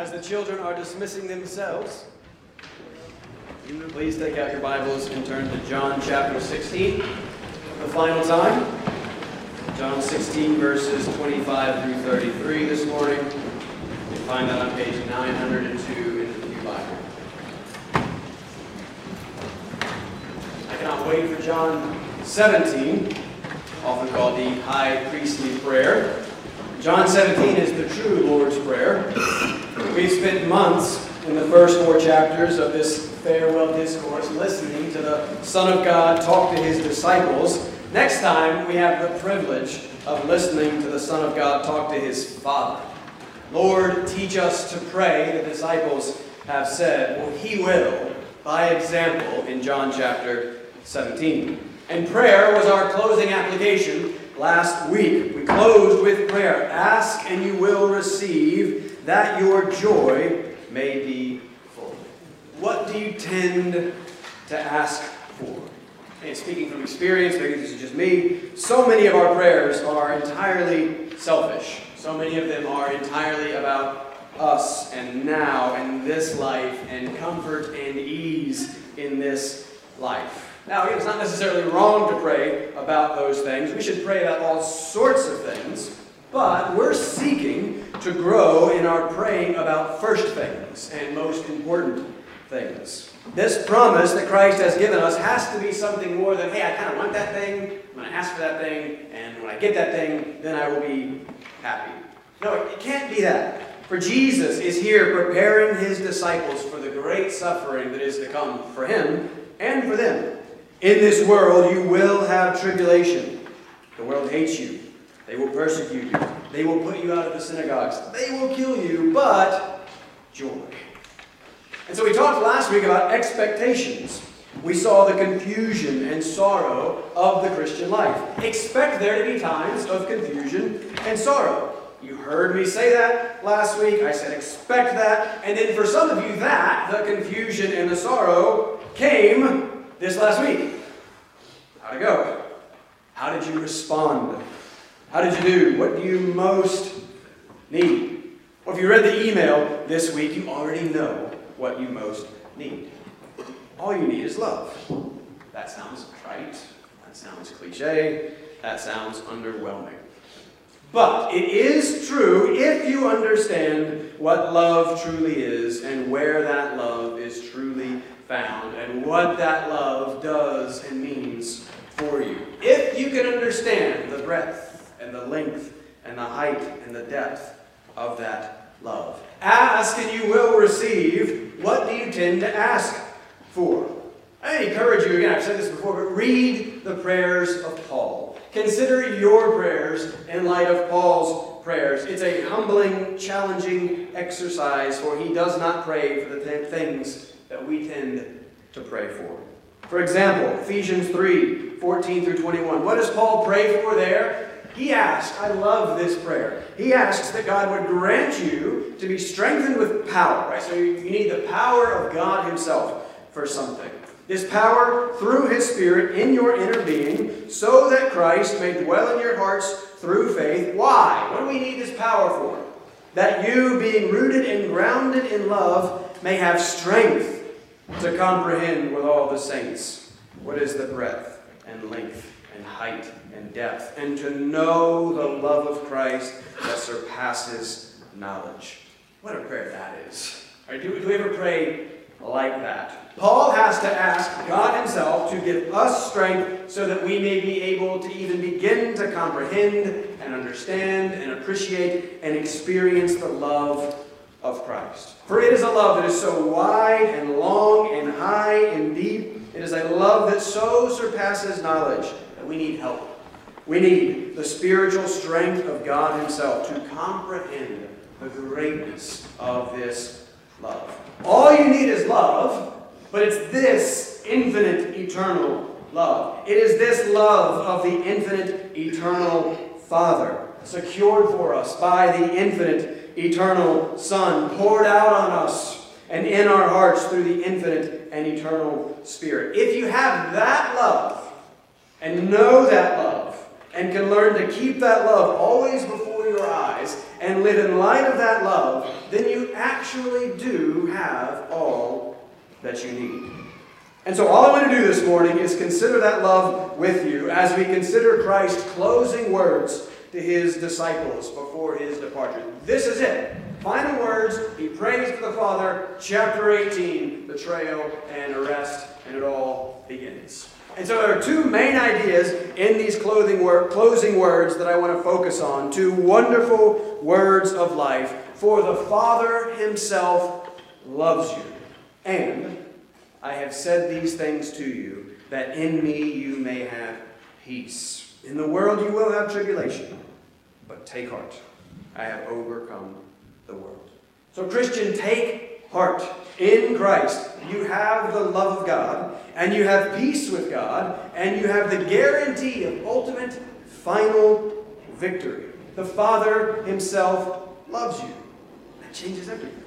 As the children are dismissing themselves, please take out your Bibles and turn to John chapter 16, the final time. John 16, verses 25 through 33 this morning. You find that on page 902 in the Pew Bible. I cannot wait for John 17, often called the High Priestly Prayer. John 17 is the true Lord's Prayer. We've spent months in the first four chapters of this farewell discourse listening to the Son of God talk to his disciples. Next time, we have the privilege of listening to the Son of God talk to his Father. Lord, teach us to pray, the disciples have said. Well, he will, by example, in John chapter 17. And prayer was our closing application last week. We closed with prayer Ask and you will receive, that your joy may be full. What do you tend to ask for? And speaking from experience, maybe this is just me, so many of our prayers are entirely selfish. So many of them are entirely about us and now and this life and comfort and ease in this life. Now, it's not necessarily wrong to pray about those things. We should pray about all sorts of things, but we're seeking to grow in our praying about first things and most important things. This promise that Christ has given us has to be something more than, hey, I kind of want that thing, I'm going to ask for that thing, and when I get that thing, then I will be happy. No, it can't be that. For Jesus is here preparing his disciples for the great suffering that is to come for him and for them. In this world you will have tribulation. The world hates you. They will persecute you. They will put you out of the synagogues. They will kill you, but joy. And so we talked last week about expectations. We saw the confusion and sorrow of the Christian life. Expect there to be times of confusion and sorrow. You heard me say that last week. I said expect that. And then for some of you, that, the confusion and the sorrow, came this last week. How'd it go? How did you respond? How did you do? What do you most need? Well, if you read the email this week, you already know what you most need. All you need is love. That sounds trite. That sounds cliche. That sounds underwhelming. But it is true if you understand what love truly is and where that love is truly found and what that love does and means for you. If you can understand the breadth and the length and the height and the depth of that love. Ask and you will receive. What do you tend to ask for? I encourage you, again, I've said this before, but read the prayers of Paul. Consider your prayers in light of Paul's prayers. It's a humbling, challenging exercise, for he does not pray for the things that we tend to pray for. For example, Ephesians 3 14 through 21. What does Paul pray for there? He asks, I love this prayer. He asks that God would grant you to be strengthened with power, right? So you need the power of God Himself for something. This power through His Spirit in your inner being, so that Christ may dwell in your hearts through faith. Why? What do we need this power for? That you, being rooted and grounded in love, may have strength to comprehend with all the saints what is the breadth and length and height and depth, and to know the love of Christ that surpasses knowledge. What a prayer that is. Right, do, do we ever pray like that? Paul has to ask God Himself to give us strength so that we may be able to even begin to comprehend and understand and appreciate and experience the love of Christ. For it is a love that is so wide and long and high and deep. It is a love that so surpasses knowledge we need help. We need the spiritual strength of God Himself to comprehend the greatness of this love. All you need is love, but it's this infinite, eternal love. It is this love of the infinite, eternal Father, secured for us by the infinite, eternal Son poured out on us and in our hearts through the infinite and eternal Spirit. If you have that love and know that love and can learn to keep that love always before your eyes and live in light of that love, then you actually do have all that you need. And so, all I want to do this morning is consider that love with you as we consider Christ's closing words to his disciples before his departure. This is it. Final words, he prays to the Father, chapter 18, betrayal and arrest, and it all begins. And so there are two main ideas in these clothing wor- closing words that I want to focus on. Two wonderful words of life. For the Father himself loves you. And I have said these things to you, that in me you may have peace. In the world you will have tribulation, but take heart. I have overcome the world. So, Christian, take heart. In Christ, you have the love of God, and you have peace with God, and you have the guarantee of ultimate, final victory. The Father Himself loves you. That changes everything.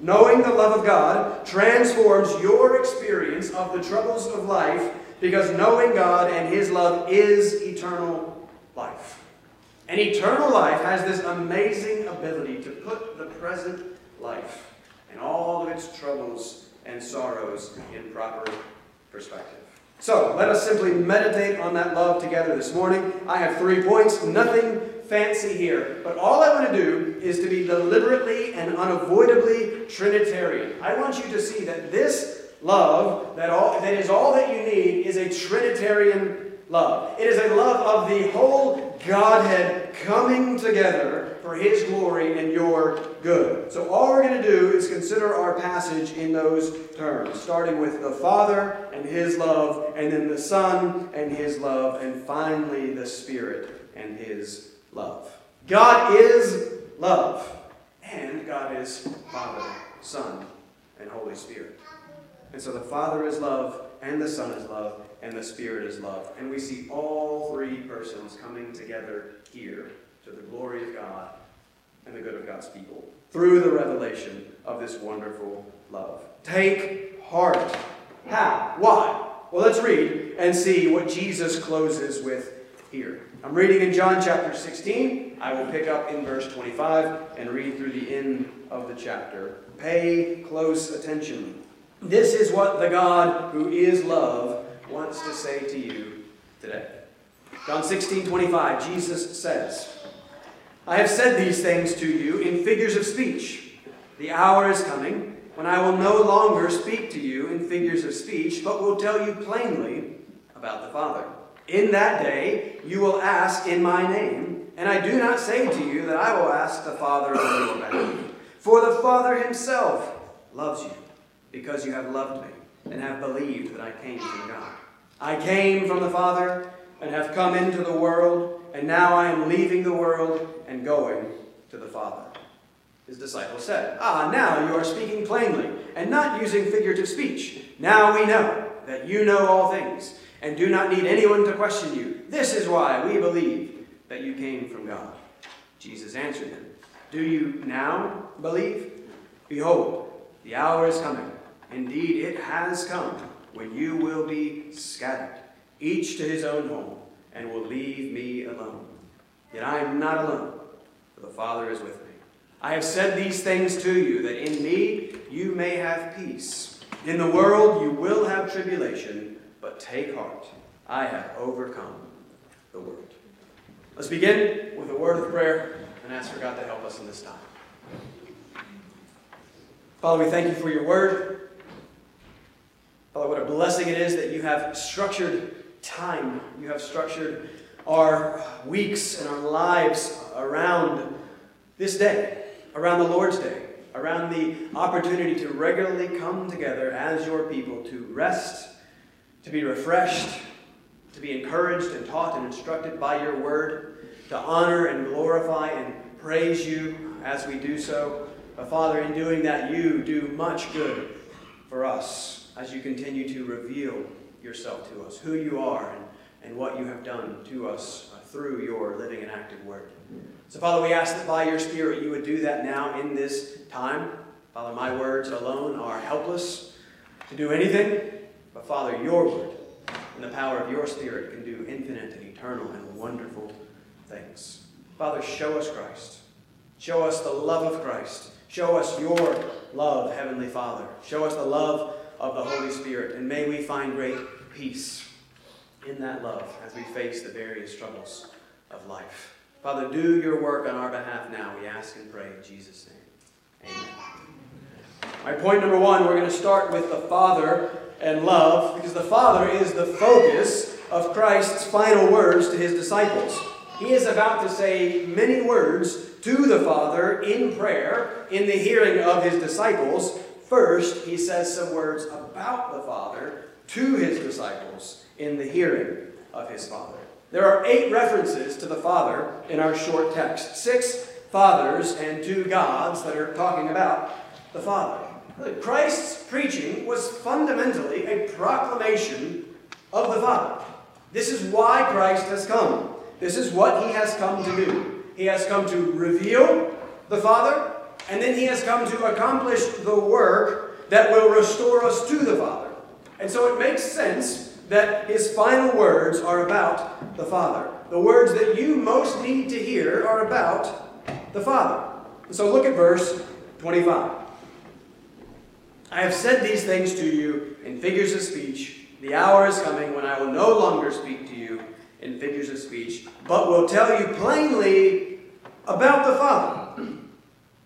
Knowing the love of God transforms your experience of the troubles of life because knowing God and His love is eternal life. And eternal life has this amazing ability to put the present life and all of its troubles and sorrows in proper perspective. So, let us simply meditate on that love together this morning. I have three points, nothing fancy here, but all I want to do is to be deliberately and unavoidably Trinitarian. I want you to see that this love, that, all, that is all that you need, is a Trinitarian love. It is a love of the whole Godhead coming together for His glory and your good. So, all we're going to do is consider our passage in those terms, starting with the Father and His love, and then the Son and His love, and finally the Spirit and His love. God is love, and God is Father, Son, and Holy Spirit. And so the Father is love, and the Son is love, and the Spirit is love. And we see all three persons coming together here to the glory of God and the good of God's people through the revelation of this wonderful love. Take heart. How? Why? Well, let's read and see what Jesus closes with here. I'm reading in John chapter 16. I will pick up in verse 25 and read through the end of the chapter. Pay close attention. This is what the God who is love wants to say to you today. John 16, 25, Jesus says, I have said these things to you in figures of speech. The hour is coming when I will no longer speak to you in figures of speech, but will tell you plainly about the Father. In that day you will ask in my name, and I do not say to you that I will ask the Father your behalf. For the Father himself loves you, because you have loved me, and have believed that I came from God. I came from the Father, and have come into the world, and now I am leaving the world and going to the Father. His disciples said, Ah, now you are speaking plainly, and not using figurative speech. Now we know that you know all things and do not need anyone to question you. This is why we believe that you came from God. Jesus answered them, Do you now believe? Behold, the hour is coming. Indeed, it has come when you will be scattered, each to his own home, and will leave me alone. Yet I am not alone, for the Father is with me. I have said these things to you, that in me you may have peace. In the world you will have tribulation but take heart, I have overcome the world. Let's begin with a word of prayer and ask for God to help us in this time. Father, we thank you for your word. Father, what a blessing it is that you have structured time. You have structured our weeks and our lives around this day, around the Lord's Day, around the opportunity to regularly come together as your people to rest to be refreshed, to be encouraged and taught and instructed by your word, to honor and glorify and praise you as we do so. But Father, in doing that, you do much good for us as you continue to reveal yourself to us, who you are and, and what you have done to us uh, through your living and active word. So, Father, we ask that by your Spirit you would do that now in this time. Father, my words alone are helpless to do anything. But Father, your word and the power of your Spirit can do infinite and eternal and wonderful things. Father, show us Christ. Show us the love of Christ. Show us your love, Heavenly Father. Show us the love of the Holy Spirit. And may we find great peace in that love as we face the various struggles of life. Father, do your work on our behalf now, we ask and pray in Jesus' name. Amen. My point number one, we're going to start with the Father and love, because the Father is the focus of Christ's final words to his disciples. He is about to say many words to the Father in prayer in the hearing of his disciples. First, he says some words about the Father to his disciples in the hearing of his Father. There are eight references to the Father in our short text. Six fathers and two gods that are talking about the Father. Christ's preaching was fundamentally a proclamation of the Father. This is why Christ has come. This is what he has come to do. He has come to reveal the Father, and then he has come to accomplish the work that will restore us to the Father. And so it makes sense that his final words are about the Father. The words that you most need to hear are about the Father. So look at verse 25. I have said these things to you in figures of speech. The hour is coming when I will no longer speak to you in figures of speech, but will tell you plainly about the Father.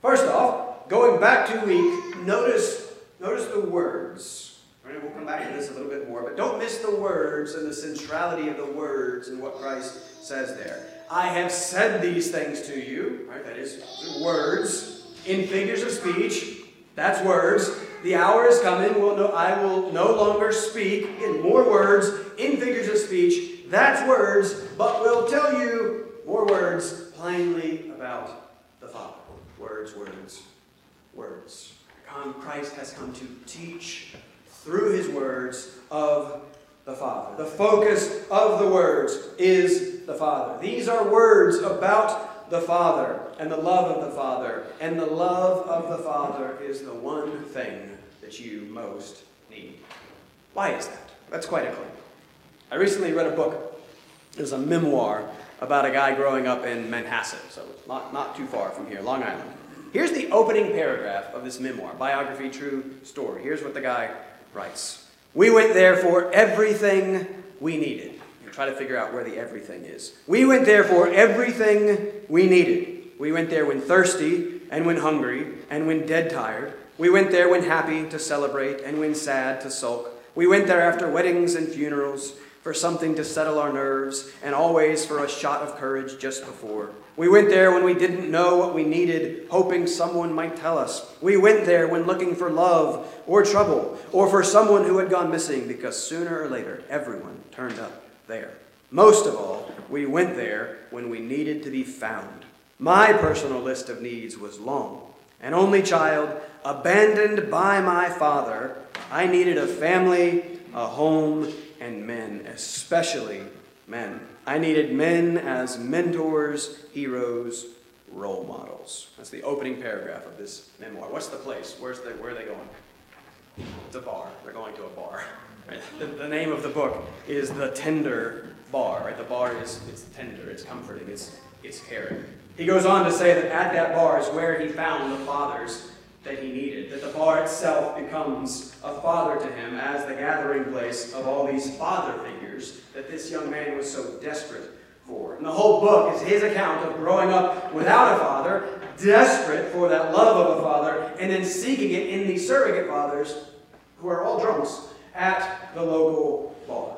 First off, going back to week, notice, notice the words. We'll come back to this a little bit more, but don't miss the words and the centrality of the words and what Christ says there. I have said these things to you, right? That is words in figures of speech. That's words. The hour is coming. Will no, I will no longer speak in more words in figures of speech. That's words, but will tell you more words plainly about the Father. Words, words, words. Christ has come to teach through his words of the Father. The focus of the words is the Father. These are words about the Father and the love of the Father. And the love of the Father is the one thing that you most need. Why is that? That's quite a claim. I recently read a book. It was a memoir about a guy growing up in Manhasset, so not, not too far from here, Long Island. Here's the opening paragraph of this memoir, biography, true story. Here's what the guy writes We went there for everything we needed. Try to figure out where the everything is. We went there for everything we needed. We went there when thirsty and when hungry and when dead tired. We went there when happy to celebrate and when sad to sulk. We went there after weddings and funerals for something to settle our nerves and always for a shot of courage just before. We went there when we didn't know what we needed, hoping someone might tell us. We went there when looking for love or trouble or for someone who had gone missing because sooner or later everyone turned up there. Most of all, we went there when we needed to be found. My personal list of needs was long. An only child, abandoned by my father, I needed a family, a home, and men, especially men. I needed men as mentors, heroes, role models. That's the opening paragraph of this memoir. What's the place? Where's the, where are they going? It's a bar. They're going to a bar. The, the, name of the book is The Tender Bar. Right? The bar is it's tender, it's comforting, it's, it's caring. He goes on to say that at that bar is where he found the fathers that he needed, that the bar itself becomes a father to him as the gathering place of all these father figures that this young man was so desperate for. And the whole book is his account of growing up without a father, desperate for that love of a father, and then seeking it in these surrogate fathers who are all drunks at the local bar.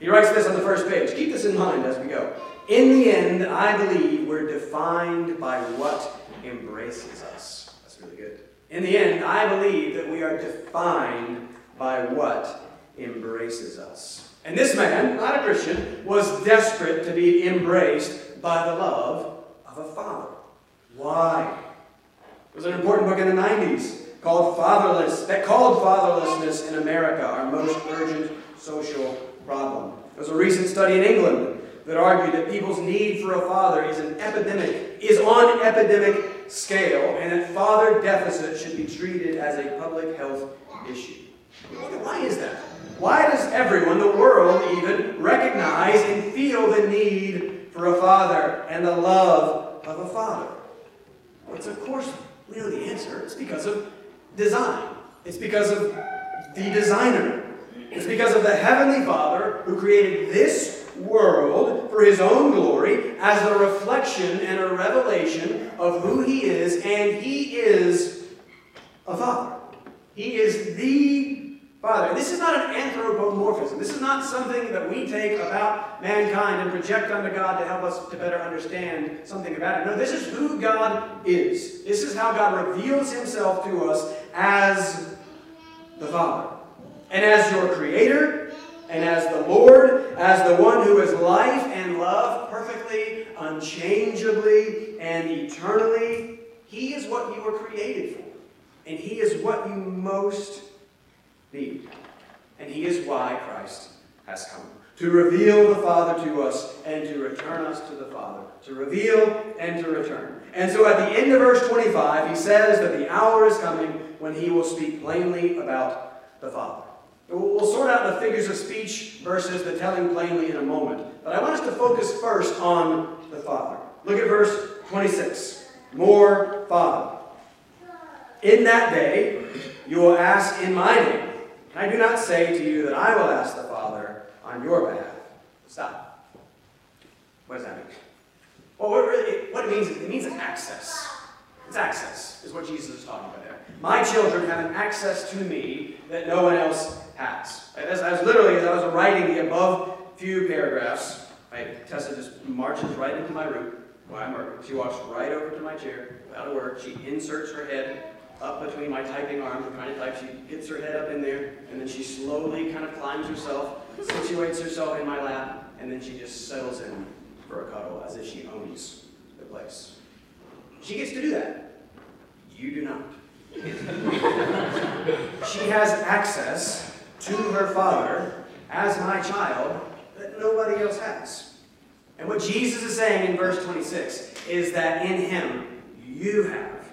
He writes this on the first page. Keep this in mind as we go. In the end, I believe we're defined by what embraces us. That's really good. In the end, I believe that we are defined by what embraces us. And this man, not a Christian, was desperate to be embraced by the love of a father. Why? It was an important book in the 90s called Fatherless, that called fatherlessness in America our most urgent social problem. There was a recent study in England that argued that people's need for a father is an epidemic, is on epidemic scale, and that father deficit should be treated as a public health issue. Why is that? Why does everyone, the world even, recognize and feel the need for a father and the love of a father? Well, it's of course, we know the answer. It's because of design. It's because of the designer. It's because of the Heavenly Father who created this world for His own glory as a reflection and a revelation of who He is, and He is a Father. He is the Father. This is not an anthropomorphism. This is not something that we take about mankind and project onto God to help us to better understand something about it. No, this is who God is. This is how God reveals Himself to us as the Father. And as your Creator, and as the Lord, as the one who is life and love perfectly, unchangeably, and eternally, He is what you were created for. And He is what you most need. And He is why Christ has come. To reveal the Father to us and to return us to the Father. To reveal and to return. And so at the end of verse 25, he says that the hour is coming when he will speak plainly about the Father. We'll sort out the figures of speech versus the telling plainly in a moment. But I want us to focus first on the Father. Look at verse 26. More Father. In that day, you will ask in my name. And I do not say to you that I will ask the Father on your behalf. Stop. What does that mean? Well, what, really, what it means is it means access. It's access, is what Jesus is talking about there. My children have an access to me that no one else has. As literally, as I was writing the above few paragraphs, right, Tessa just marches right into my room I'm working. She walks right over to my chair, out of work. She inserts her head up between my typing arms. I'm trying to type. She gets her head up in there, and then she slowly kind of climbs herself, situates herself in my lap, and then she just settles in for a cuddle as if she owns the place. She gets to do that. You do not. she has access to her father as my child that nobody else has. And what Jesus is saying in verse 26 is that in him you have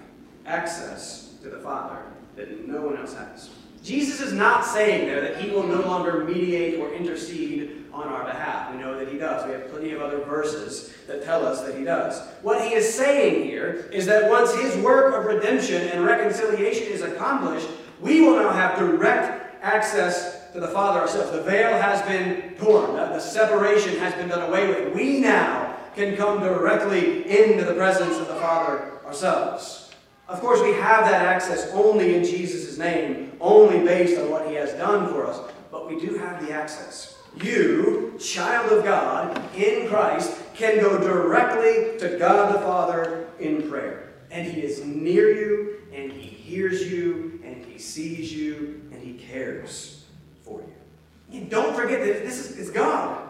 access to the Father that no one else has. Jesus is not saying there that he will no longer mediate or intercede on our behalf. We know that he does. We have plenty of other verses that tell us that he does. What he is saying here is that once his work of redemption and reconciliation is accomplished, we will now have direct access to the Father ourselves. The veil has been torn, the separation has been done away with. We now can come directly into the presence of the Father ourselves. Of course, we have that access only in Jesus' name, only based on what he has done for us, but we do have the access. You, child of God, in Christ, can go directly to God the Father in prayer. And he is near you, and he hears you, he sees you, and he cares for you. And don't forget that this is God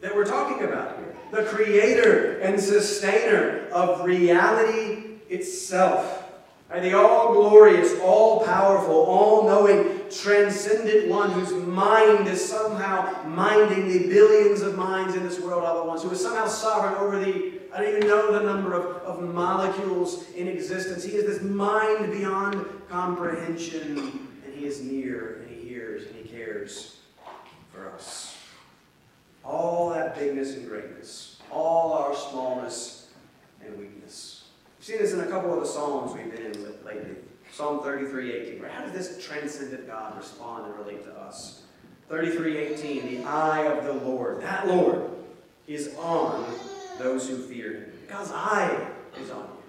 that we're talking about here. The creator and sustainer of reality itself. And the all glorious, all powerful, all knowing, transcendent one whose mind is somehow minding the billions of minds in this world all at once, who is somehow sovereign over the, I don't even know the number of, of molecules in existence. He is this mind beyond comprehension, and he is near, and he hears, and he cares for us. All that bigness and greatness, all our smallness and weakness We've seen this in a couple of the Psalms we've been in lately. Psalm 33, 18. Right? How does this transcendent God respond and relate to us? 33:18. The eye of the Lord, that Lord, is on those who fear him. God's eye is on you.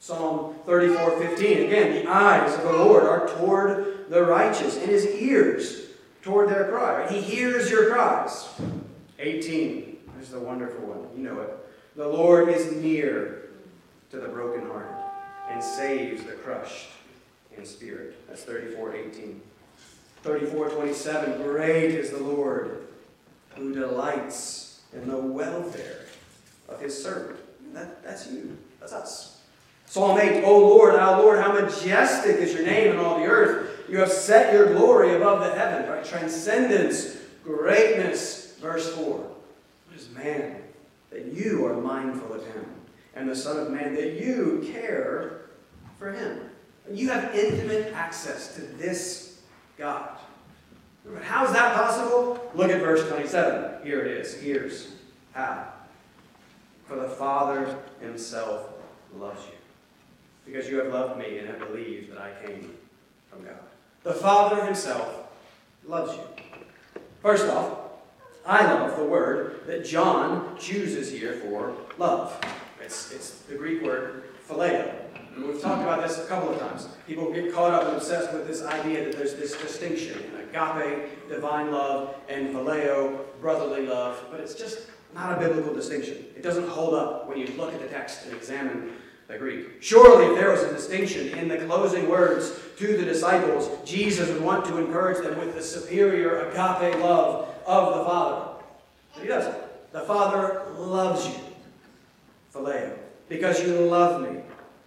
Psalm 34:15. Again, the eyes of the Lord are toward the righteous, and his ears toward their cry. Right? He hears your cries. 18. This is the wonderful one. You know it. The Lord is near to the brokenhearted and saves the crushed in spirit. That's 34 18. 34 27. Great is the Lord who delights in the welfare of his servant. That, that's you. That's us. Psalm eight. 8, O Lord, our Lord, how majestic is your name in all the earth. You have set your glory above the heaven. Right? Transcendence, greatness. Verse 4. What is man that you are mindful of him? and the Son of Man, that you care for him. You have intimate access to this God. How is that possible? Look at verse 27. Here it is. Here's how. For the Father himself loves you. because you have loved me and have believed that I came from God. The Father himself loves you. First off, I love the word that John chooses here for love. It's, it's the Greek word phileo. And we've talked about this a couple of times. People get caught up and obsessed with this idea that there's this distinction agape, divine love, and phileo, brotherly love. But it's just not a biblical distinction. It doesn't hold up when you look at the text and examine the Greek. Surely, if there was a distinction in the closing words to the disciples, Jesus would want to encourage them with the superior agape love of the Father. But he doesn't. The Father loves you, phileo, because you love me,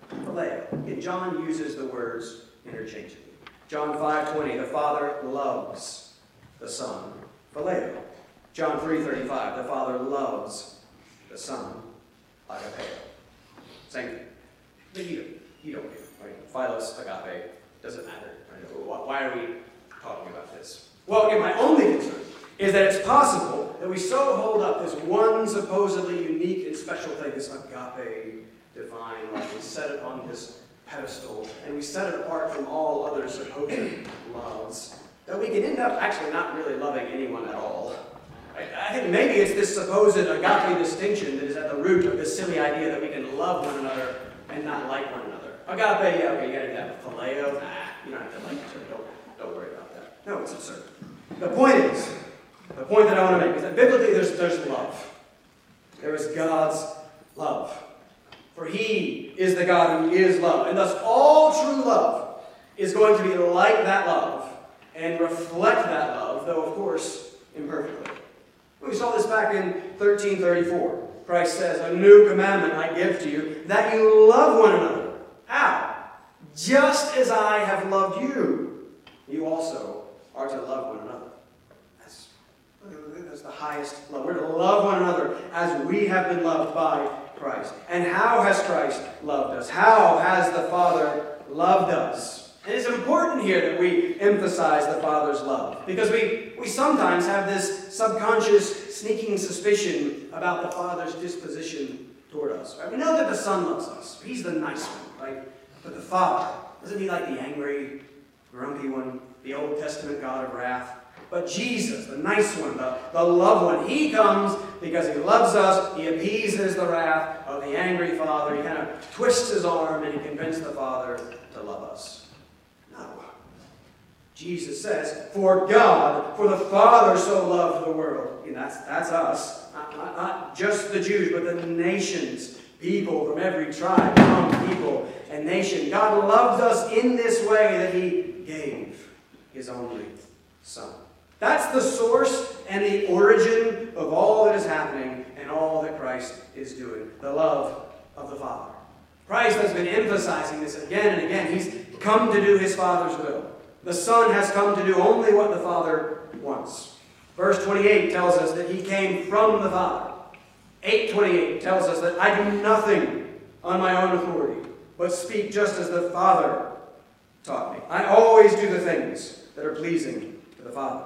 phileo. And John uses the words interchangeably. John 5.20, the Father loves the Son, phileo. John 3.35, the Father loves the Son, agapeo. Same thing. But you you don't care. Right? Philos, agape, doesn't matter. Right? Why are we talking about this? Well, again, my only concern is that it's possible that we so hold up this one supposedly unique and special thing, this agape divine love. We set it on this pedestal and we set it apart from all other supposed loves, that we can end up actually not really loving anyone at all. I think maybe it's this supposed agape distinction that is at the root of this silly idea that we can love one another and not like one another. Agape, yeah, okay, you gotta have phileo. Nah, you don't have to like each other. Don't, don't worry about that. No, it's absurd. The point is, the point that I want to make is that biblically there's, there's love. There is God's love. For he is the God who is love. And thus all true love is going to be like that love and reflect that love, though of course imperfectly. We saw this back in 1334. Christ says, A new commandment I give to you, that you love one another. How? Just as I have loved you, you also are to love one another. That's, that's the highest love. We're to love one another as we have been loved by Christ. And how has Christ loved us? How has the Father loved us? It's important here that we emphasize the Father's love because we, we sometimes have this subconscious, sneaking suspicion about the Father's disposition toward us. Right? We know that the Son loves us. He's the nice one, right? But the Father, isn't he like the angry, grumpy one, the Old Testament God of wrath? But Jesus, the nice one, the, the loved one, he comes because he loves us. He appeases the wrath of the angry Father. He kind of twists his arm and he convinces the Father to love us. No. Jesus says, For God, for the Father so loved the world. And that's, that's us. Not, not, not just the Jews, but the nations, people from every tribe, tongue, people, and nation. God loved us in this way that He gave His only Son. That's the source and the origin of all that is happening and all that Christ is doing. The love of the Father. Christ has been emphasizing this again and again. He's come to do His Father's will. The Son has come to do only what the Father wants. Verse 28 tells us that he came from the Father. 828 tells us that I do nothing on my own authority, but speak just as the Father taught me. I always do the things that are pleasing to the Father.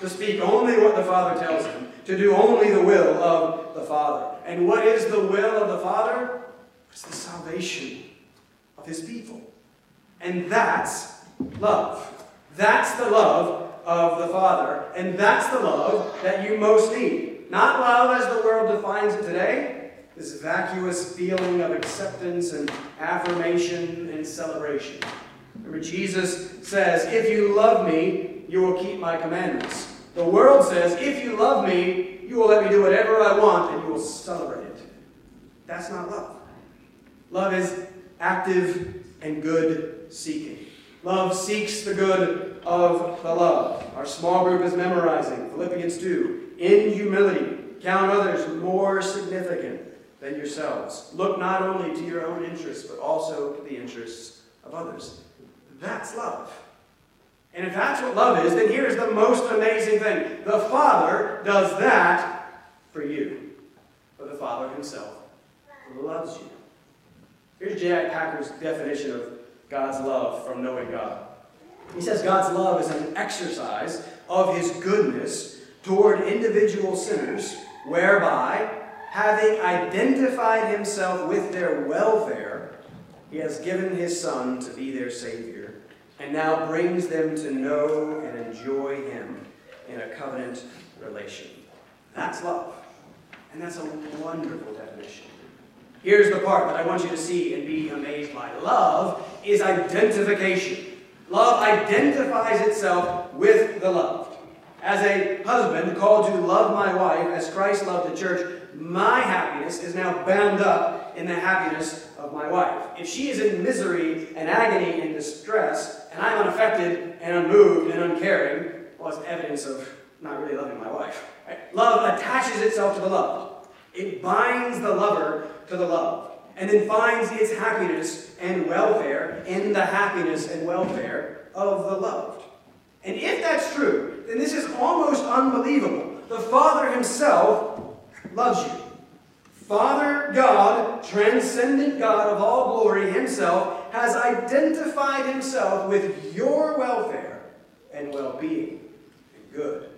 to speak only what the Father tells him, to do only the will of the Father. And what is the will of the Father? It's the salvation of his people. And that's love. That's the love of the Father. And that's the love that you most need. Not love as the world defines it today, this vacuous feeling of acceptance and affirmation and celebration. Remember, Jesus says, If you love me, you will keep my commandments. The world says, If you love me, you will let me do whatever I want and you will celebrate it. That's not love. Love is active and good seeking. Love seeks the good of the love. Our small group is memorizing Philippians 2. In humility, count others more significant than yourselves. Look not only to your own interests, but also to the interests of others. That's love. And if that's what love is, then here's the most amazing thing the Father does that for you. But the Father Himself loves you. Here's J.I. Packer's definition of God's love from knowing God. He says God's love is an exercise of His goodness toward individual sinners, whereby, having identified Himself with their welfare, He has given His Son to be their Savior, and now brings them to know and enjoy Him in a covenant relation. That's love. And that's a wonderful definition. Here's the part that I want you to see and be amazed by. Love is identification. Love identifies itself with the loved. As a husband called to love my wife as Christ loved the church, my happiness is now bound up in the happiness of my wife. If she is in misery and agony and distress, and I'm unaffected and unmoved and uncaring, well, it's evidence of not really loving my wife. Right? Love attaches itself to the loved. It binds the lover to the love, and then finds its happiness and welfare in the happiness and welfare of the loved. And if that's true, then this is almost unbelievable. The Father Himself loves you. Father God, transcendent God of all glory Himself, has identified Himself with your welfare and well being and good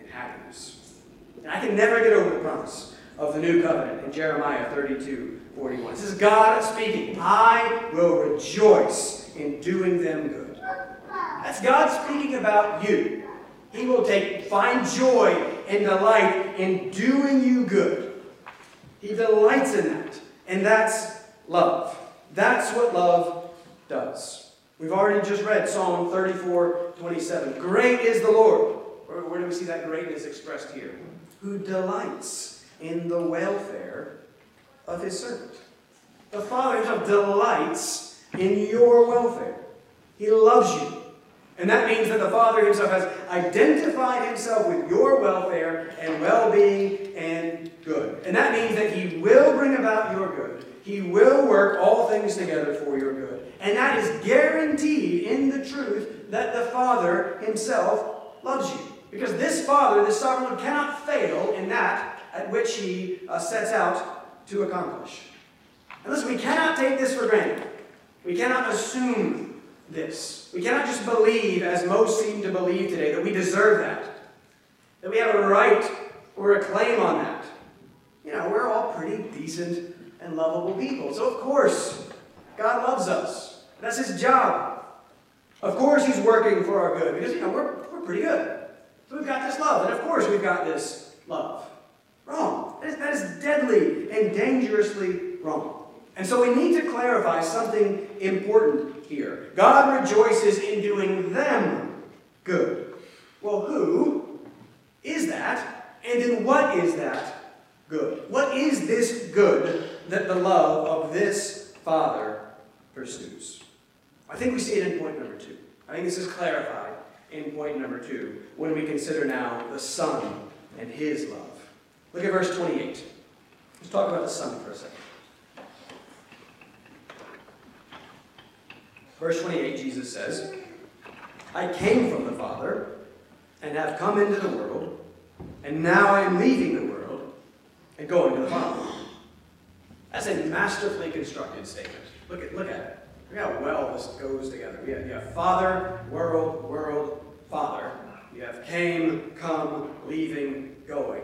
and happiness. And I can never get over the promise of the new covenant in Jeremiah 32 41. This is God speaking. I will rejoice in doing them good. That's God speaking about you. He will take find joy and delight in doing you good. He delights in that. And that's love. That's what love does. We've already just read Psalm 34 27. Great is the Lord. Where, where do we see that greatness expressed here? Who delights in the welfare of his servant. The Father himself delights in your welfare. He loves you. And that means that the Father himself has identified himself with your welfare and well being and good. And that means that he will bring about your good. He will work all things together for your good. And that is guaranteed in the truth that the Father himself loves you. Because this Father, this sovereign Lord, cannot fail in that at which he uh, sets out to accomplish. And listen, we cannot take this for granted. We cannot assume this. We cannot just believe, as most seem to believe today, that we deserve that, that we have a right or a claim on that. You know, we're all pretty decent and lovable people. So, of course, God loves us. That's his job. Of course, he's working for our good because, you know, we're, we're pretty good. So we've got this love. And of course, we've got this love. Wrong. That is, that is deadly and dangerously wrong. And so we need to clarify something important here. God rejoices in doing them good. Well, who is that? And in what is that good? What is this good that the love of this Father pursues? I think we see it in point number two. I think this is clarified in point number two when we consider now the Son and His love. Look at verse 28. Let's talk about the Son for a second. Verse 28, Jesus says, I came from the Father and have come into the world, and now I am leaving the world and going to the Father. That's a masterfully constructed statement. Look at, look at it. Look how well this goes together. You have, you have Father, world, world, Father. You have came, come, leaving, going.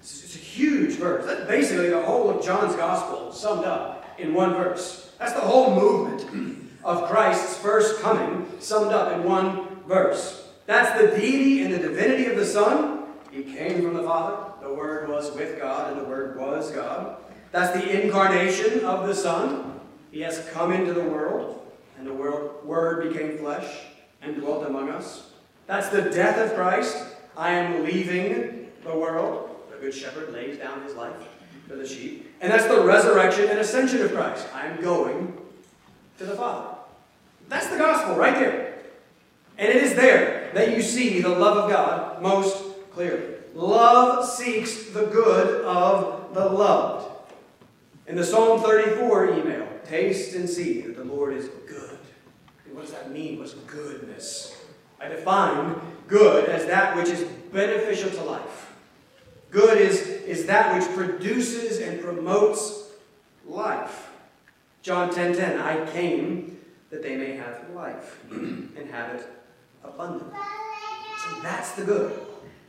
It's a huge verse. That's basically the whole of John's gospel summed up in one verse. That's the whole movement of Christ's first coming summed up in one verse. That's the deity and the divinity of the Son. He came from the Father. The Word was with God, and the Word was God. That's the incarnation of the Son. He has come into the world, and the Word became flesh and dwelt among us. That's the death of Christ. I am leaving the world the good shepherd lays down his life for the sheep. And that's the resurrection and ascension of Christ. I'm going to the Father. That's the gospel right there. And it is there that you see the love of God most clearly. Love seeks the good of the loved. In the Psalm 34 email, taste and see that the Lord is good. What does that mean? What's goodness? I define good as that which is beneficial to life. Good is, is that which produces and promotes life. John 10:10, 10, 10, I came that they may have life and have it abundant. So that's the good.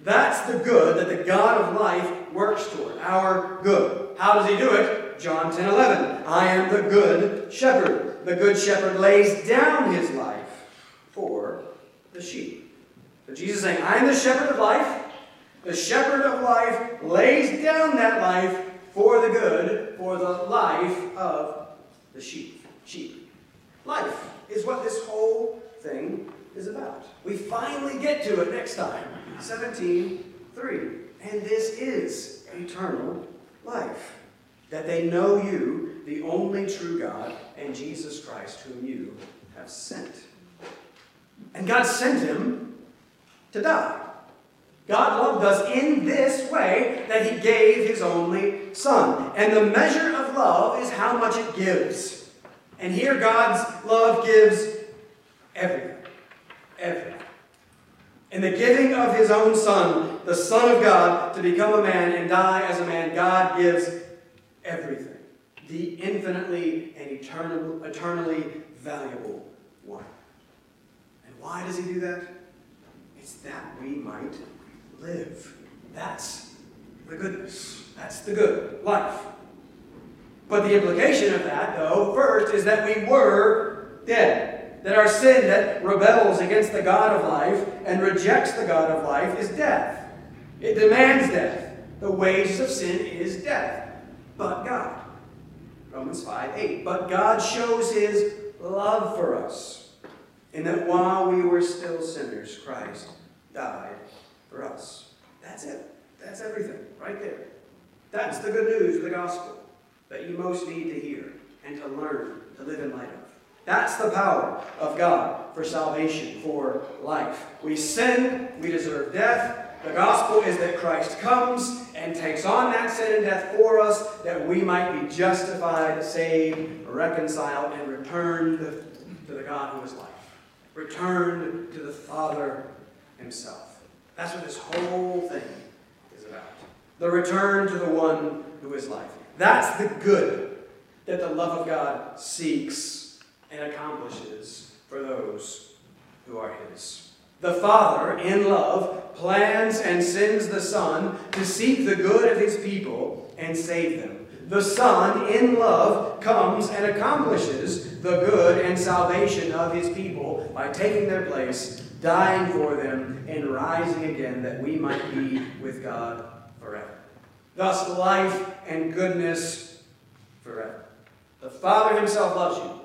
That's the good that the God of life works toward, our good. How does he do it? John 10 11. I am the good shepherd. The good shepherd lays down his life for the sheep. So Jesus is saying, I am the shepherd of life. The shepherd of life lays down that life for the good, for the life of the sheep. Sheep. Life is what this whole thing is about. We finally get to it next time. 17, 3. And this is eternal life. That they know you, the only true God, and Jesus Christ, whom you have sent. And God sent him to die. God loved us in this way that he gave his only son. And the measure of love is how much it gives. And here God's love gives everything. Everything. In the giving of his own Son, the Son of God, to become a man and die as a man, God gives everything. The infinitely and eternal, eternally valuable one. And why does he do that? It's that we might live. That's the goodness. That's the good life. But the implication of that, though, first, is that we were dead. That our sin that rebels against the God of life and rejects the God of life is death. It demands death. The wages of sin is death. But God. Romans 5 8. But God shows his love for us in that while we were still sinners, Christ died for us. That's it. That's everything right there. That's the good news of the gospel that you most need to hear and to learn to live in light of. That's the power of God for salvation, for life. We sin, we deserve death. The gospel is that Christ comes and takes on that sin and death for us that we might be justified, saved, reconciled, and returned to the God who is life. Returned to the Father himself. That's what this whole thing. The return to the one who is life. That's the good that the love of God seeks and accomplishes for those who are His. The Father, in love, plans and sends the Son to seek the good of His people and save them. The Son, in love, comes and accomplishes the good and salvation of His people by taking their place, dying for them, and rising again that we might be with God forever. Thus, life and goodness forever. The Father Himself loves you.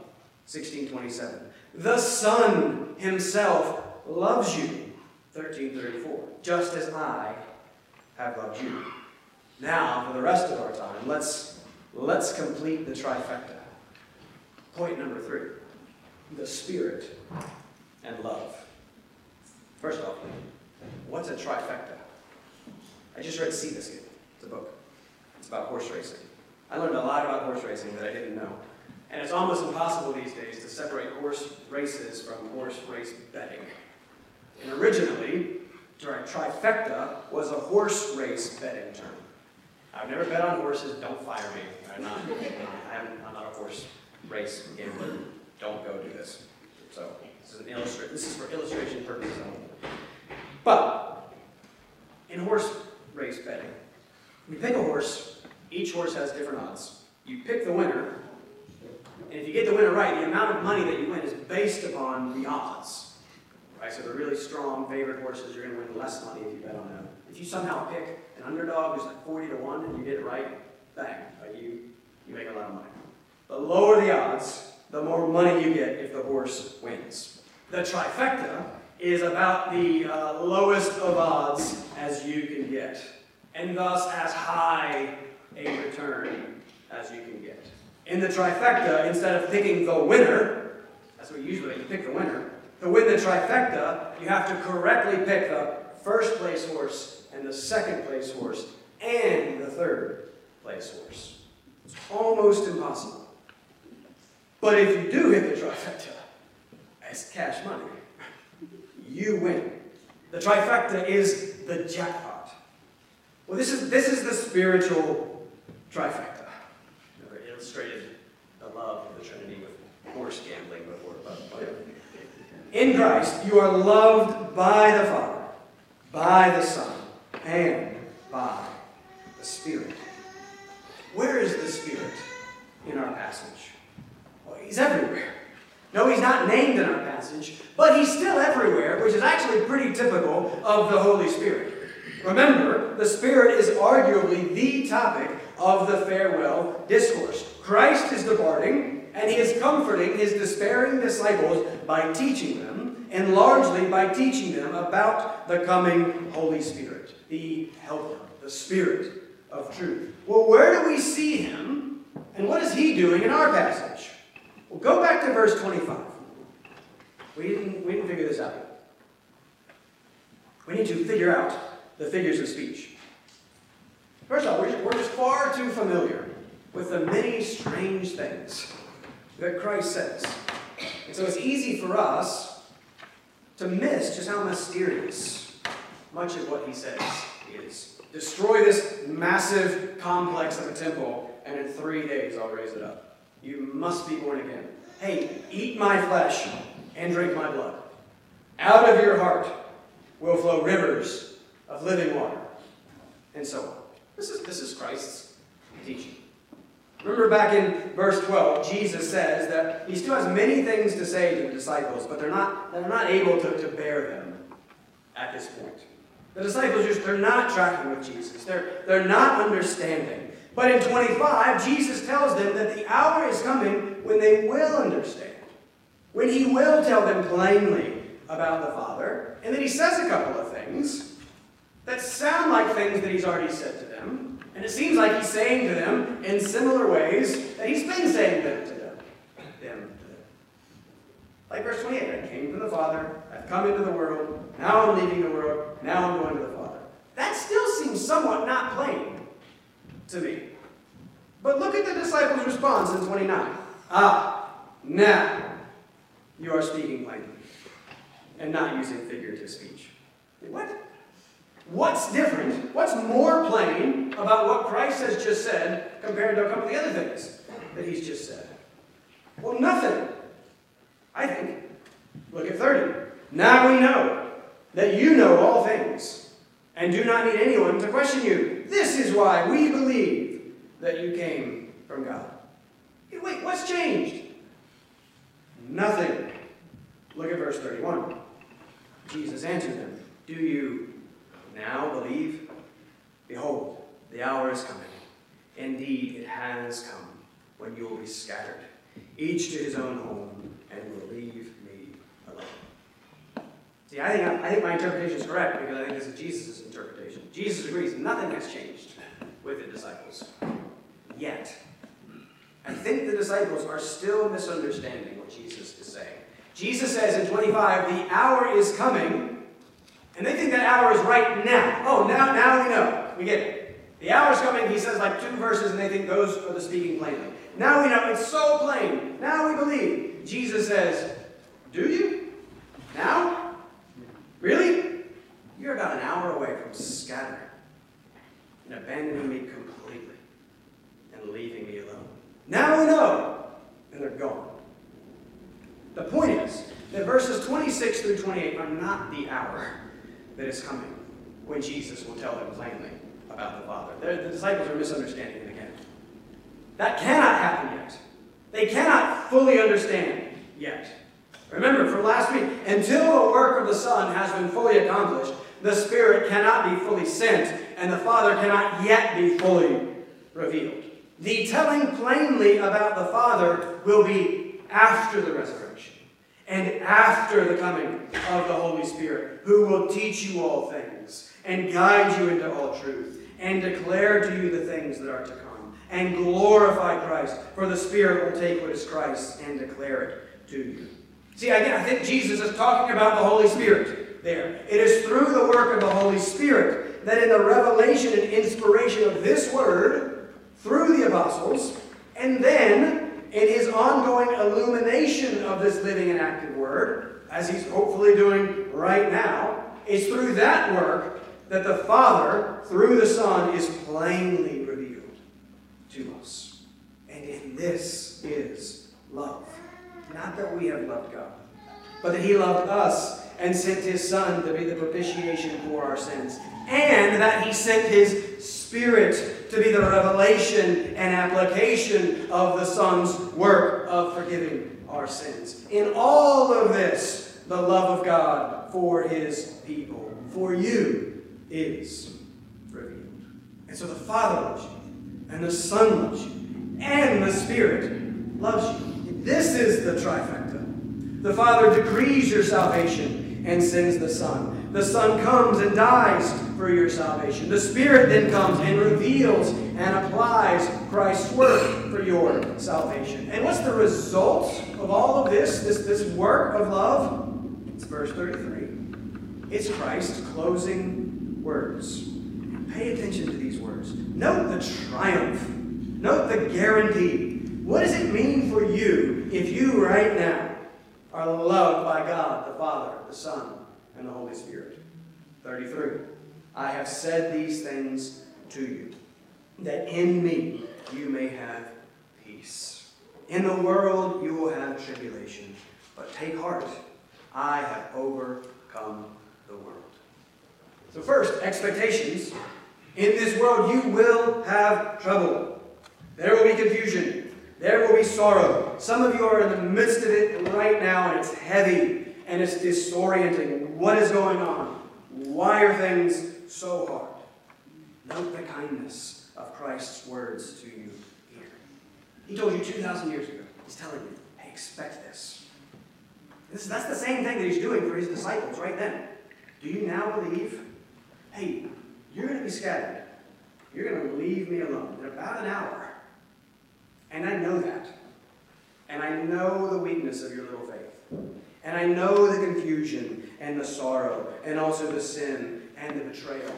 1627. The Son himself loves you. 1334. Just as I have loved you. Now, for the rest of our time, let's, let's complete the trifecta. Point number three. The Spirit and love. First off, what's a trifecta? I just read Seabiscuit. It's a book. It's about horse racing. I learned a lot about horse racing that I didn't know. And it's almost impossible these days to separate horse races from horse race betting. And originally, trifecta was a horse race betting term. I've never bet on horses. Don't fire me. I'm not. I'm not a horse race gambler. Don't go do this. So this is an illustra- This is for illustration purposes only. But in horse race betting, you pick a horse. Each horse has different odds. You pick the winner, and if you get the winner right, the amount of money that you win is based upon the odds. Right? So the really strong favorite horses, you're going to win less money if you bet on them. If you somehow pick an underdog who's like 40 to 1 and you get it right, bang, right? you, you make a lot of money. The lower the odds, the more money you get if the horse wins. The trifecta is about the uh, lowest of odds as you can get, and thus as high a return as you can get. In the trifecta, instead of picking the winner, that's what you usually do, you pick the winner. To win the trifecta, you have to correctly pick the first place horse and the second place horse and the third place horse. It's almost impossible. But if you do hit the trifecta, it's cash money. You win. The trifecta is the jackpot. Well, this is, this is the spiritual trifecta. Never illustrated the love of the Trinity with horse gambling before. In Christ, you are loved by the Father, by the Son, and by the Spirit. Where is the Spirit in our passage? Well, he's everywhere. No, he's not named in our passage, but he's still everywhere, which is actually pretty typical of the Holy Spirit. Remember, the Spirit is arguably the topic of the farewell discourse. Christ is departing, and he is comforting his despairing disciples by teaching them, and largely by teaching them about the coming Holy Spirit, the Helper, the Spirit of truth. Well, where do we see him, and what is he doing in our passage? Well, go back to verse 25. We didn't, we didn't figure this out yet. We need to figure out the figures of speech. First of all, we're just far too familiar with the many strange things that Christ says. And so it's easy for us to miss just how mysterious much of what he says is. Destroy this massive complex of a temple, and in three days I'll raise it up. You must be born again. Hey, eat my flesh and drink my blood. Out of your heart will flow rivers of living water. And so on. This is, this is Christ's teaching. Remember back in verse 12, Jesus says that he still has many things to say to the disciples, but they're not, they're not able to, to bear them at this point. The disciples just they're not tracking with Jesus. They're, they're not understanding. But in 25, Jesus tells them that the hour is coming when they will understand. When he will tell them plainly about the Father. And then he says a couple of things that sound like things that he's already said to them. And it seems like he's saying to them in similar ways that he's been saying them to them. them. Like verse 28, I came from the Father, I've come into the world, now I'm leaving the world, now I'm going to the Father. That still seems somewhat not plain to me. But look at the disciples' response in 29. Ah, now you are speaking plainly and not using figurative speech. What? What's different? What's more plain about what Christ has just said compared to a couple of the other things that he's just said? Well, nothing. I think. Look at 30. Now we know that you know all things and do not need anyone to question you. This is why we believe that you came from God. Hey, wait, what's changed? Nothing. Look at verse 31. Jesus answered them, Do you now believe? Behold, the hour is coming. Indeed, it has come when you will be scattered, each to his own home, and will leave me alone. See, I think, I think my interpretation is correct because I think this is Jesus' interpretation. Jesus agrees nothing has changed with the disciples. Yet, I think the disciples are still misunderstanding what Jesus is saying. Jesus says in 25, the hour is coming, and they think that hour is right now. Oh, now, now we know. We get it. The hour is coming, he says like two verses, and they think those are the speaking plainly. Now we know, it's so plain. Now we believe. Jesus says, Do you? Now? Really? You're about an hour away from scattering and abandoning me completely and leaving me alone. Now we know, and they're gone. The point is that verses 26 through 28 are not the hour that is coming when Jesus will tell them plainly about the Father. They're, the disciples are misunderstanding it again. That cannot happen yet. They cannot fully understand yet. Remember from last week, until the work of the Son has been fully accomplished, the Spirit cannot be fully sent, and the Father cannot yet be fully revealed. The telling plainly about the Father will be after the resurrection and after the coming of the Holy Spirit, who will teach you all things and guide you into all truth and declare to you the things that are to come and glorify Christ, for the Spirit will take what is Christ's and declare it to you. See, again, I think Jesus is talking about the Holy Spirit there. It is through the work of the Holy Spirit that in the revelation and inspiration of this word through the apostles, and then in his ongoing illumination of this living and active word, as he's hopefully doing right now, it's through that work that the Father, through the Son, is plainly revealed to us. And in this is love. Not that we have loved God, but that he loved us and sent his Son to be the propitiation for our sins, and that he sent his Spirit to be the revelation and application of the Son's work of forgiving our sins. In all of this, the love of God for his people, for you, is revealed. And so the Father loves you, and the Son loves you, and the Spirit loves you. This is the trifecta. The Father decrees your salvation and sends the Son. The Son comes and dies for your salvation. The Spirit then comes and reveals and applies Christ's work for your salvation. And what's the result of all of this, this, this work of love? It's verse 33. It's Christ's closing words. Pay attention to these words. Note the triumph. Note the guarantee. What does it mean for you if you right now are loved by God, the Father, the Son, and the Holy Spirit. 33. I have said these things to you, that in me you may have peace. In the world you will have tribulation, but take heart, I have overcome the world. So, first, expectations. In this world you will have trouble. There will be confusion. There will be sorrow. Some of you are in the midst of it right now, and it's heavy and it's disorienting. What is going on? Why are things so hard? Note the kindness of Christ's words to you here. He told you 2,000 years ago. He's telling you, hey, expect this. this. That's the same thing that he's doing for his disciples right then. Do you now believe? Hey, you're going to be scattered. You're going to leave me alone in about an hour. And I know that. And I know the weakness of your little faith. And I know the confusion and the sorrow and also the sin and the betrayal.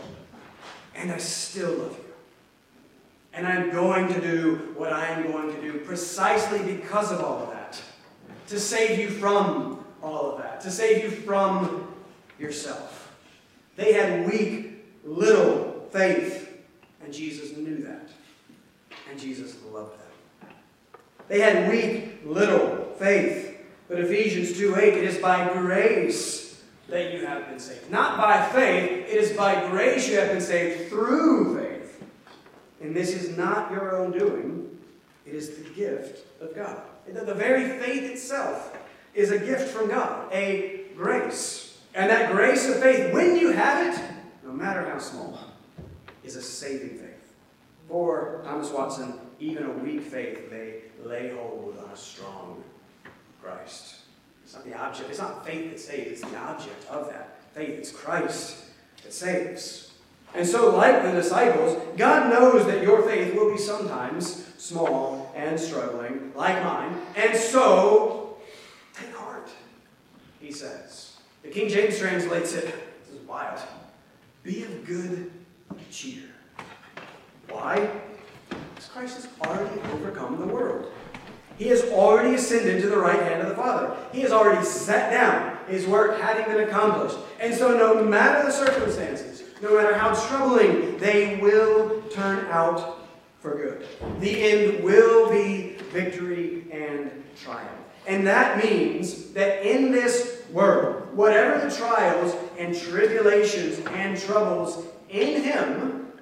And I still love you. And I'm going to do what I am going to do precisely because of all of that. To save you from all of that. To save you from yourself. They had weak, little faith. And Jesus knew that. And Jesus loved them. They had weak, little faith. But Ephesians 2 8, it is by grace that you have been saved. Not by faith, it is by grace you have been saved through faith. And this is not your own doing, it is the gift of God. The very faith itself is a gift from God, a grace. And that grace of faith, when you have it, no matter how small, is a saving faith. For Thomas Watson, even a weak faith may lay hold on a strong Christ. It's not the object, it's not faith that saves, it's the object of that faith. It's Christ that saves. And so, like the disciples, God knows that your faith will be sometimes small and struggling, like mine. And so, take heart, he says. The King James translates it, this is wild, be of good cheer. Why? Because Christ has already overcome the world. He has already ascended to the right hand of the Father. He has already sat down, his work having been accomplished. And so, no matter the circumstances, no matter how troubling, they will turn out for good. The end will be victory and triumph. And that means that in this world, whatever the trials and tribulations and troubles in Him,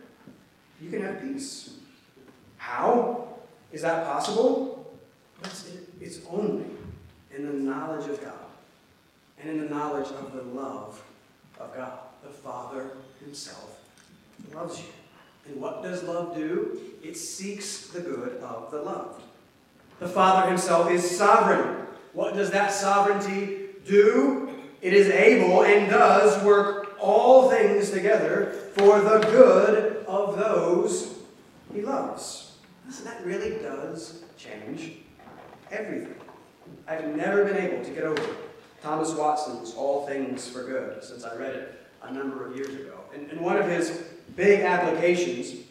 you can have peace. How is that possible? It's only in the knowledge of God and in the knowledge of the love of God. The Father Himself loves you. And what does love do? It seeks the good of the loved. The Father Himself is sovereign. What does that sovereignty do? It is able and does work all things together for the good of those He loves. That really does change everything. I've never been able to get over Thomas Watson's All Things for Good since I read it a number of years ago. And, and one of his big applications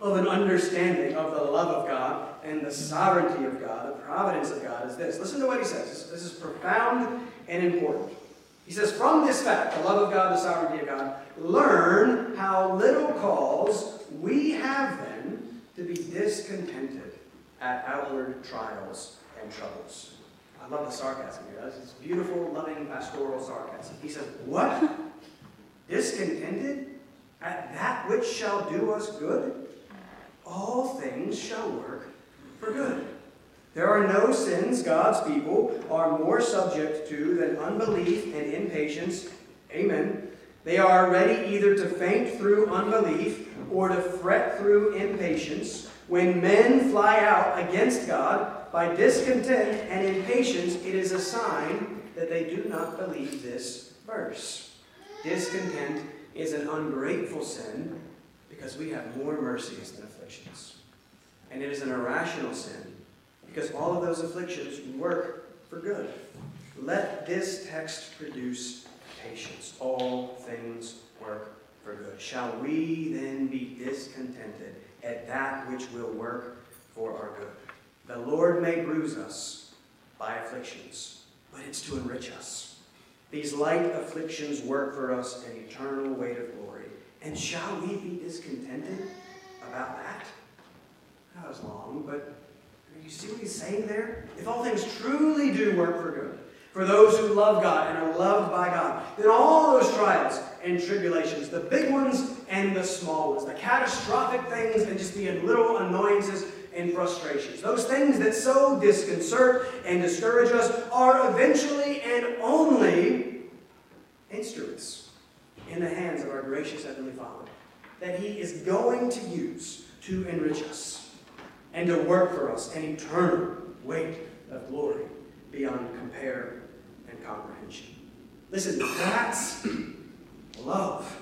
of an understanding of the love of God and the sovereignty of God, the providence of God, is this. Listen to what he says. This is profound and important. He says, From this fact, the love of God, the sovereignty of God, learn how little cause we have then to be discontented at outward trials and troubles. I love the sarcasm here. That's beautiful, loving, pastoral sarcasm. He says, What? Discontented at that which shall do us good? All things shall work for good. There are no sins God's people are more subject to than unbelief and impatience. Amen. They are ready either to faint through unbelief or to fret through impatience. When men fly out against God by discontent and impatience, it is a sign that they do not believe this verse. Discontent is an ungrateful sin because we have more mercies than afflictions. And it is an irrational sin because all of those afflictions work for good. Let this text produce patience. All things work for good. Shall we then be discontented at that which will work for our good? The Lord may bruise us by afflictions, but it's to enrich us. These light afflictions work for us an eternal weight of glory. And shall we be discontented about that? That was long, but you see what he's saying there? If all things truly do work for good, for those who love God and are loved by God, then all those trials and tribulations, the big ones and the small ones, the catastrophic things and just the little annoyances and frustrations, those things that so disconcert and discourage us, are eventually and only instruments in the hands of our gracious Heavenly Father that He is going to use to enrich us and to work for us an eternal weight of glory beyond compare and comprehension. Listen, that's love.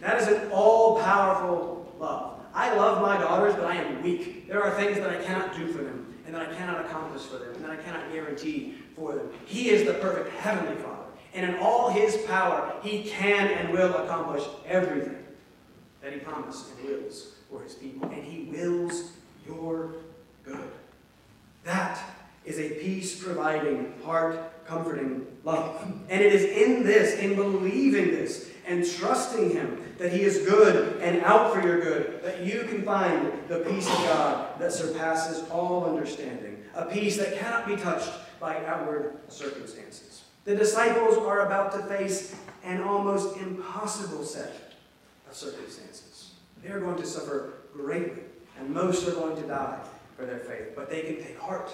That is an all powerful love. I love my daughters, but I am weak. There are things that I cannot do for them, and that I cannot accomplish for them, and that I cannot guarantee for them. He is the perfect Heavenly Father, and in all His power, He can and will accomplish everything that He promised and wills for His people. And He wills your good. That is a peace providing, heart comforting love. And it is in this, in believing this, and trusting Him that He is good and out for your good, that you can find the peace of God that surpasses all understanding, a peace that cannot be touched by outward circumstances. The disciples are about to face an almost impossible set of circumstances. They are going to suffer greatly and most are going to die for their faith. But they can take heart.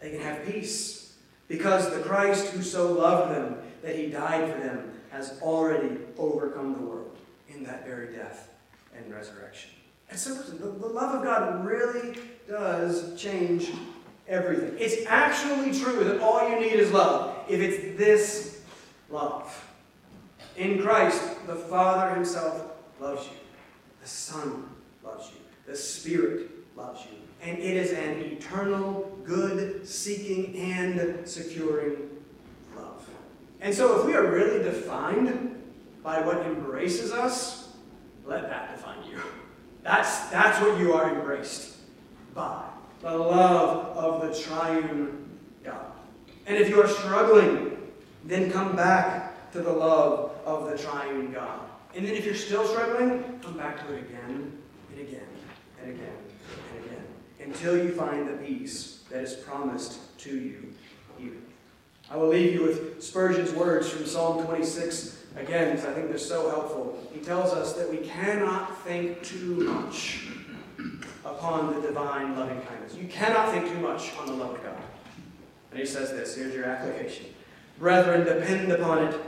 They can have peace. Because the Christ who so loved them that he died for them has already overcome the world in that very death and resurrection. And so the, the love of God really does change everything. It's actually true that all you need is love if it's this love. In Christ, the Father himself loves you. The Son loves you. The Spirit loves you. And it is an eternal, good, seeking, and securing. And so if we are really defined by what embraces us, let that define you. That's, that's what you are embraced by. The love of the triune God. And if you are struggling, then come back to the love of the triune God. And then if you're still struggling, come back to it again and again and again and again until you find the peace that is promised to you here. I will leave you with Spurgeon's words from Psalm 26 again because I think they're so helpful. He tells us that we cannot think too much upon the divine loving kindness. You cannot think too much on the love of God. And he says this here's your application. Brethren, depend upon it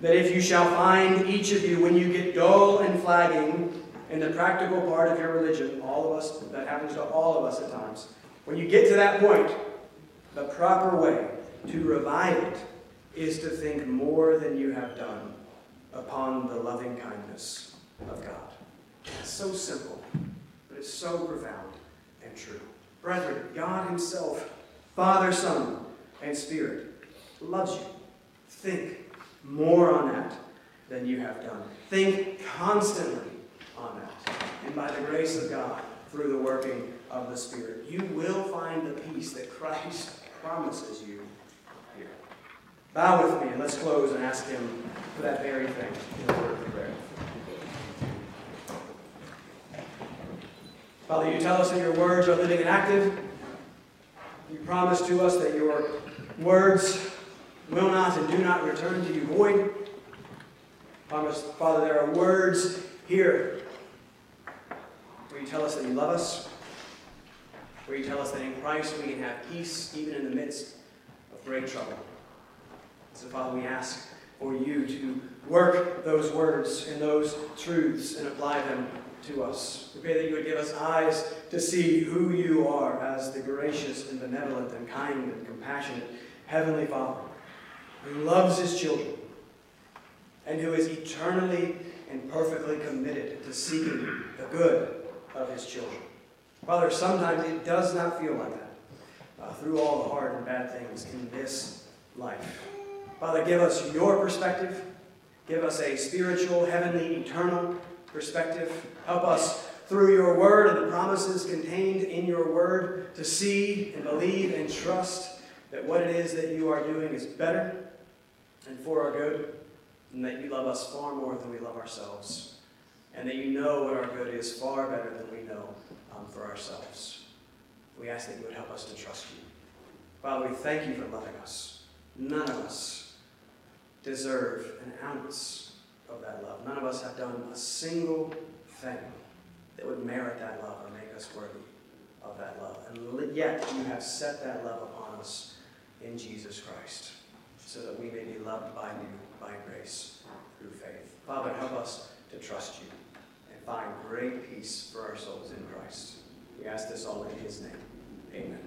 that if you shall find each of you, when you get dull and flagging, in the practical part of your religion, all of us, that happens to all of us at times, when you get to that point, the proper way to revive it is to think more than you have done upon the loving kindness of God. It's so simple, but it's so profound and true. Brethren, God Himself, Father, Son, and Spirit, loves you. Think more on that than you have done. Think constantly on that. And by the grace of God, through the working of the Spirit, you will find the peace that Christ promises you. Bow with me and let's close and ask Him for that very thing in a word of prayer. Father, you tell us that your words are living and active. You promise to us that your words will not and do not return to you void. Promise, Father, there are words here where you tell us that you love us, where you tell us that in Christ we can have peace even in the midst of great trouble. So, Father, we ask for you to work those words and those truths and apply them to us. We pray that you would give us eyes to see who you are as the gracious and benevolent and kind and compassionate Heavenly Father who loves his children and who is eternally and perfectly committed to seeking the good of his children. Father, sometimes it does not feel like that uh, through all the hard and bad things in this life. Father, give us your perspective. Give us a spiritual, heavenly, eternal perspective. Help us through your word and the promises contained in your word to see and believe and trust that what it is that you are doing is better and for our good, and that you love us far more than we love ourselves, and that you know what our good is far better than we know um, for ourselves. We ask that you would help us to trust you. Father, we thank you for loving us. None of us deserve an ounce of that love. None of us have done a single thing that would merit that love or make us worthy of that love. And yet you have set that love upon us in Jesus Christ so that we may be loved by you by grace through faith. Father, help us to trust you and find great peace for our souls in Christ. We ask this all in his name. Amen.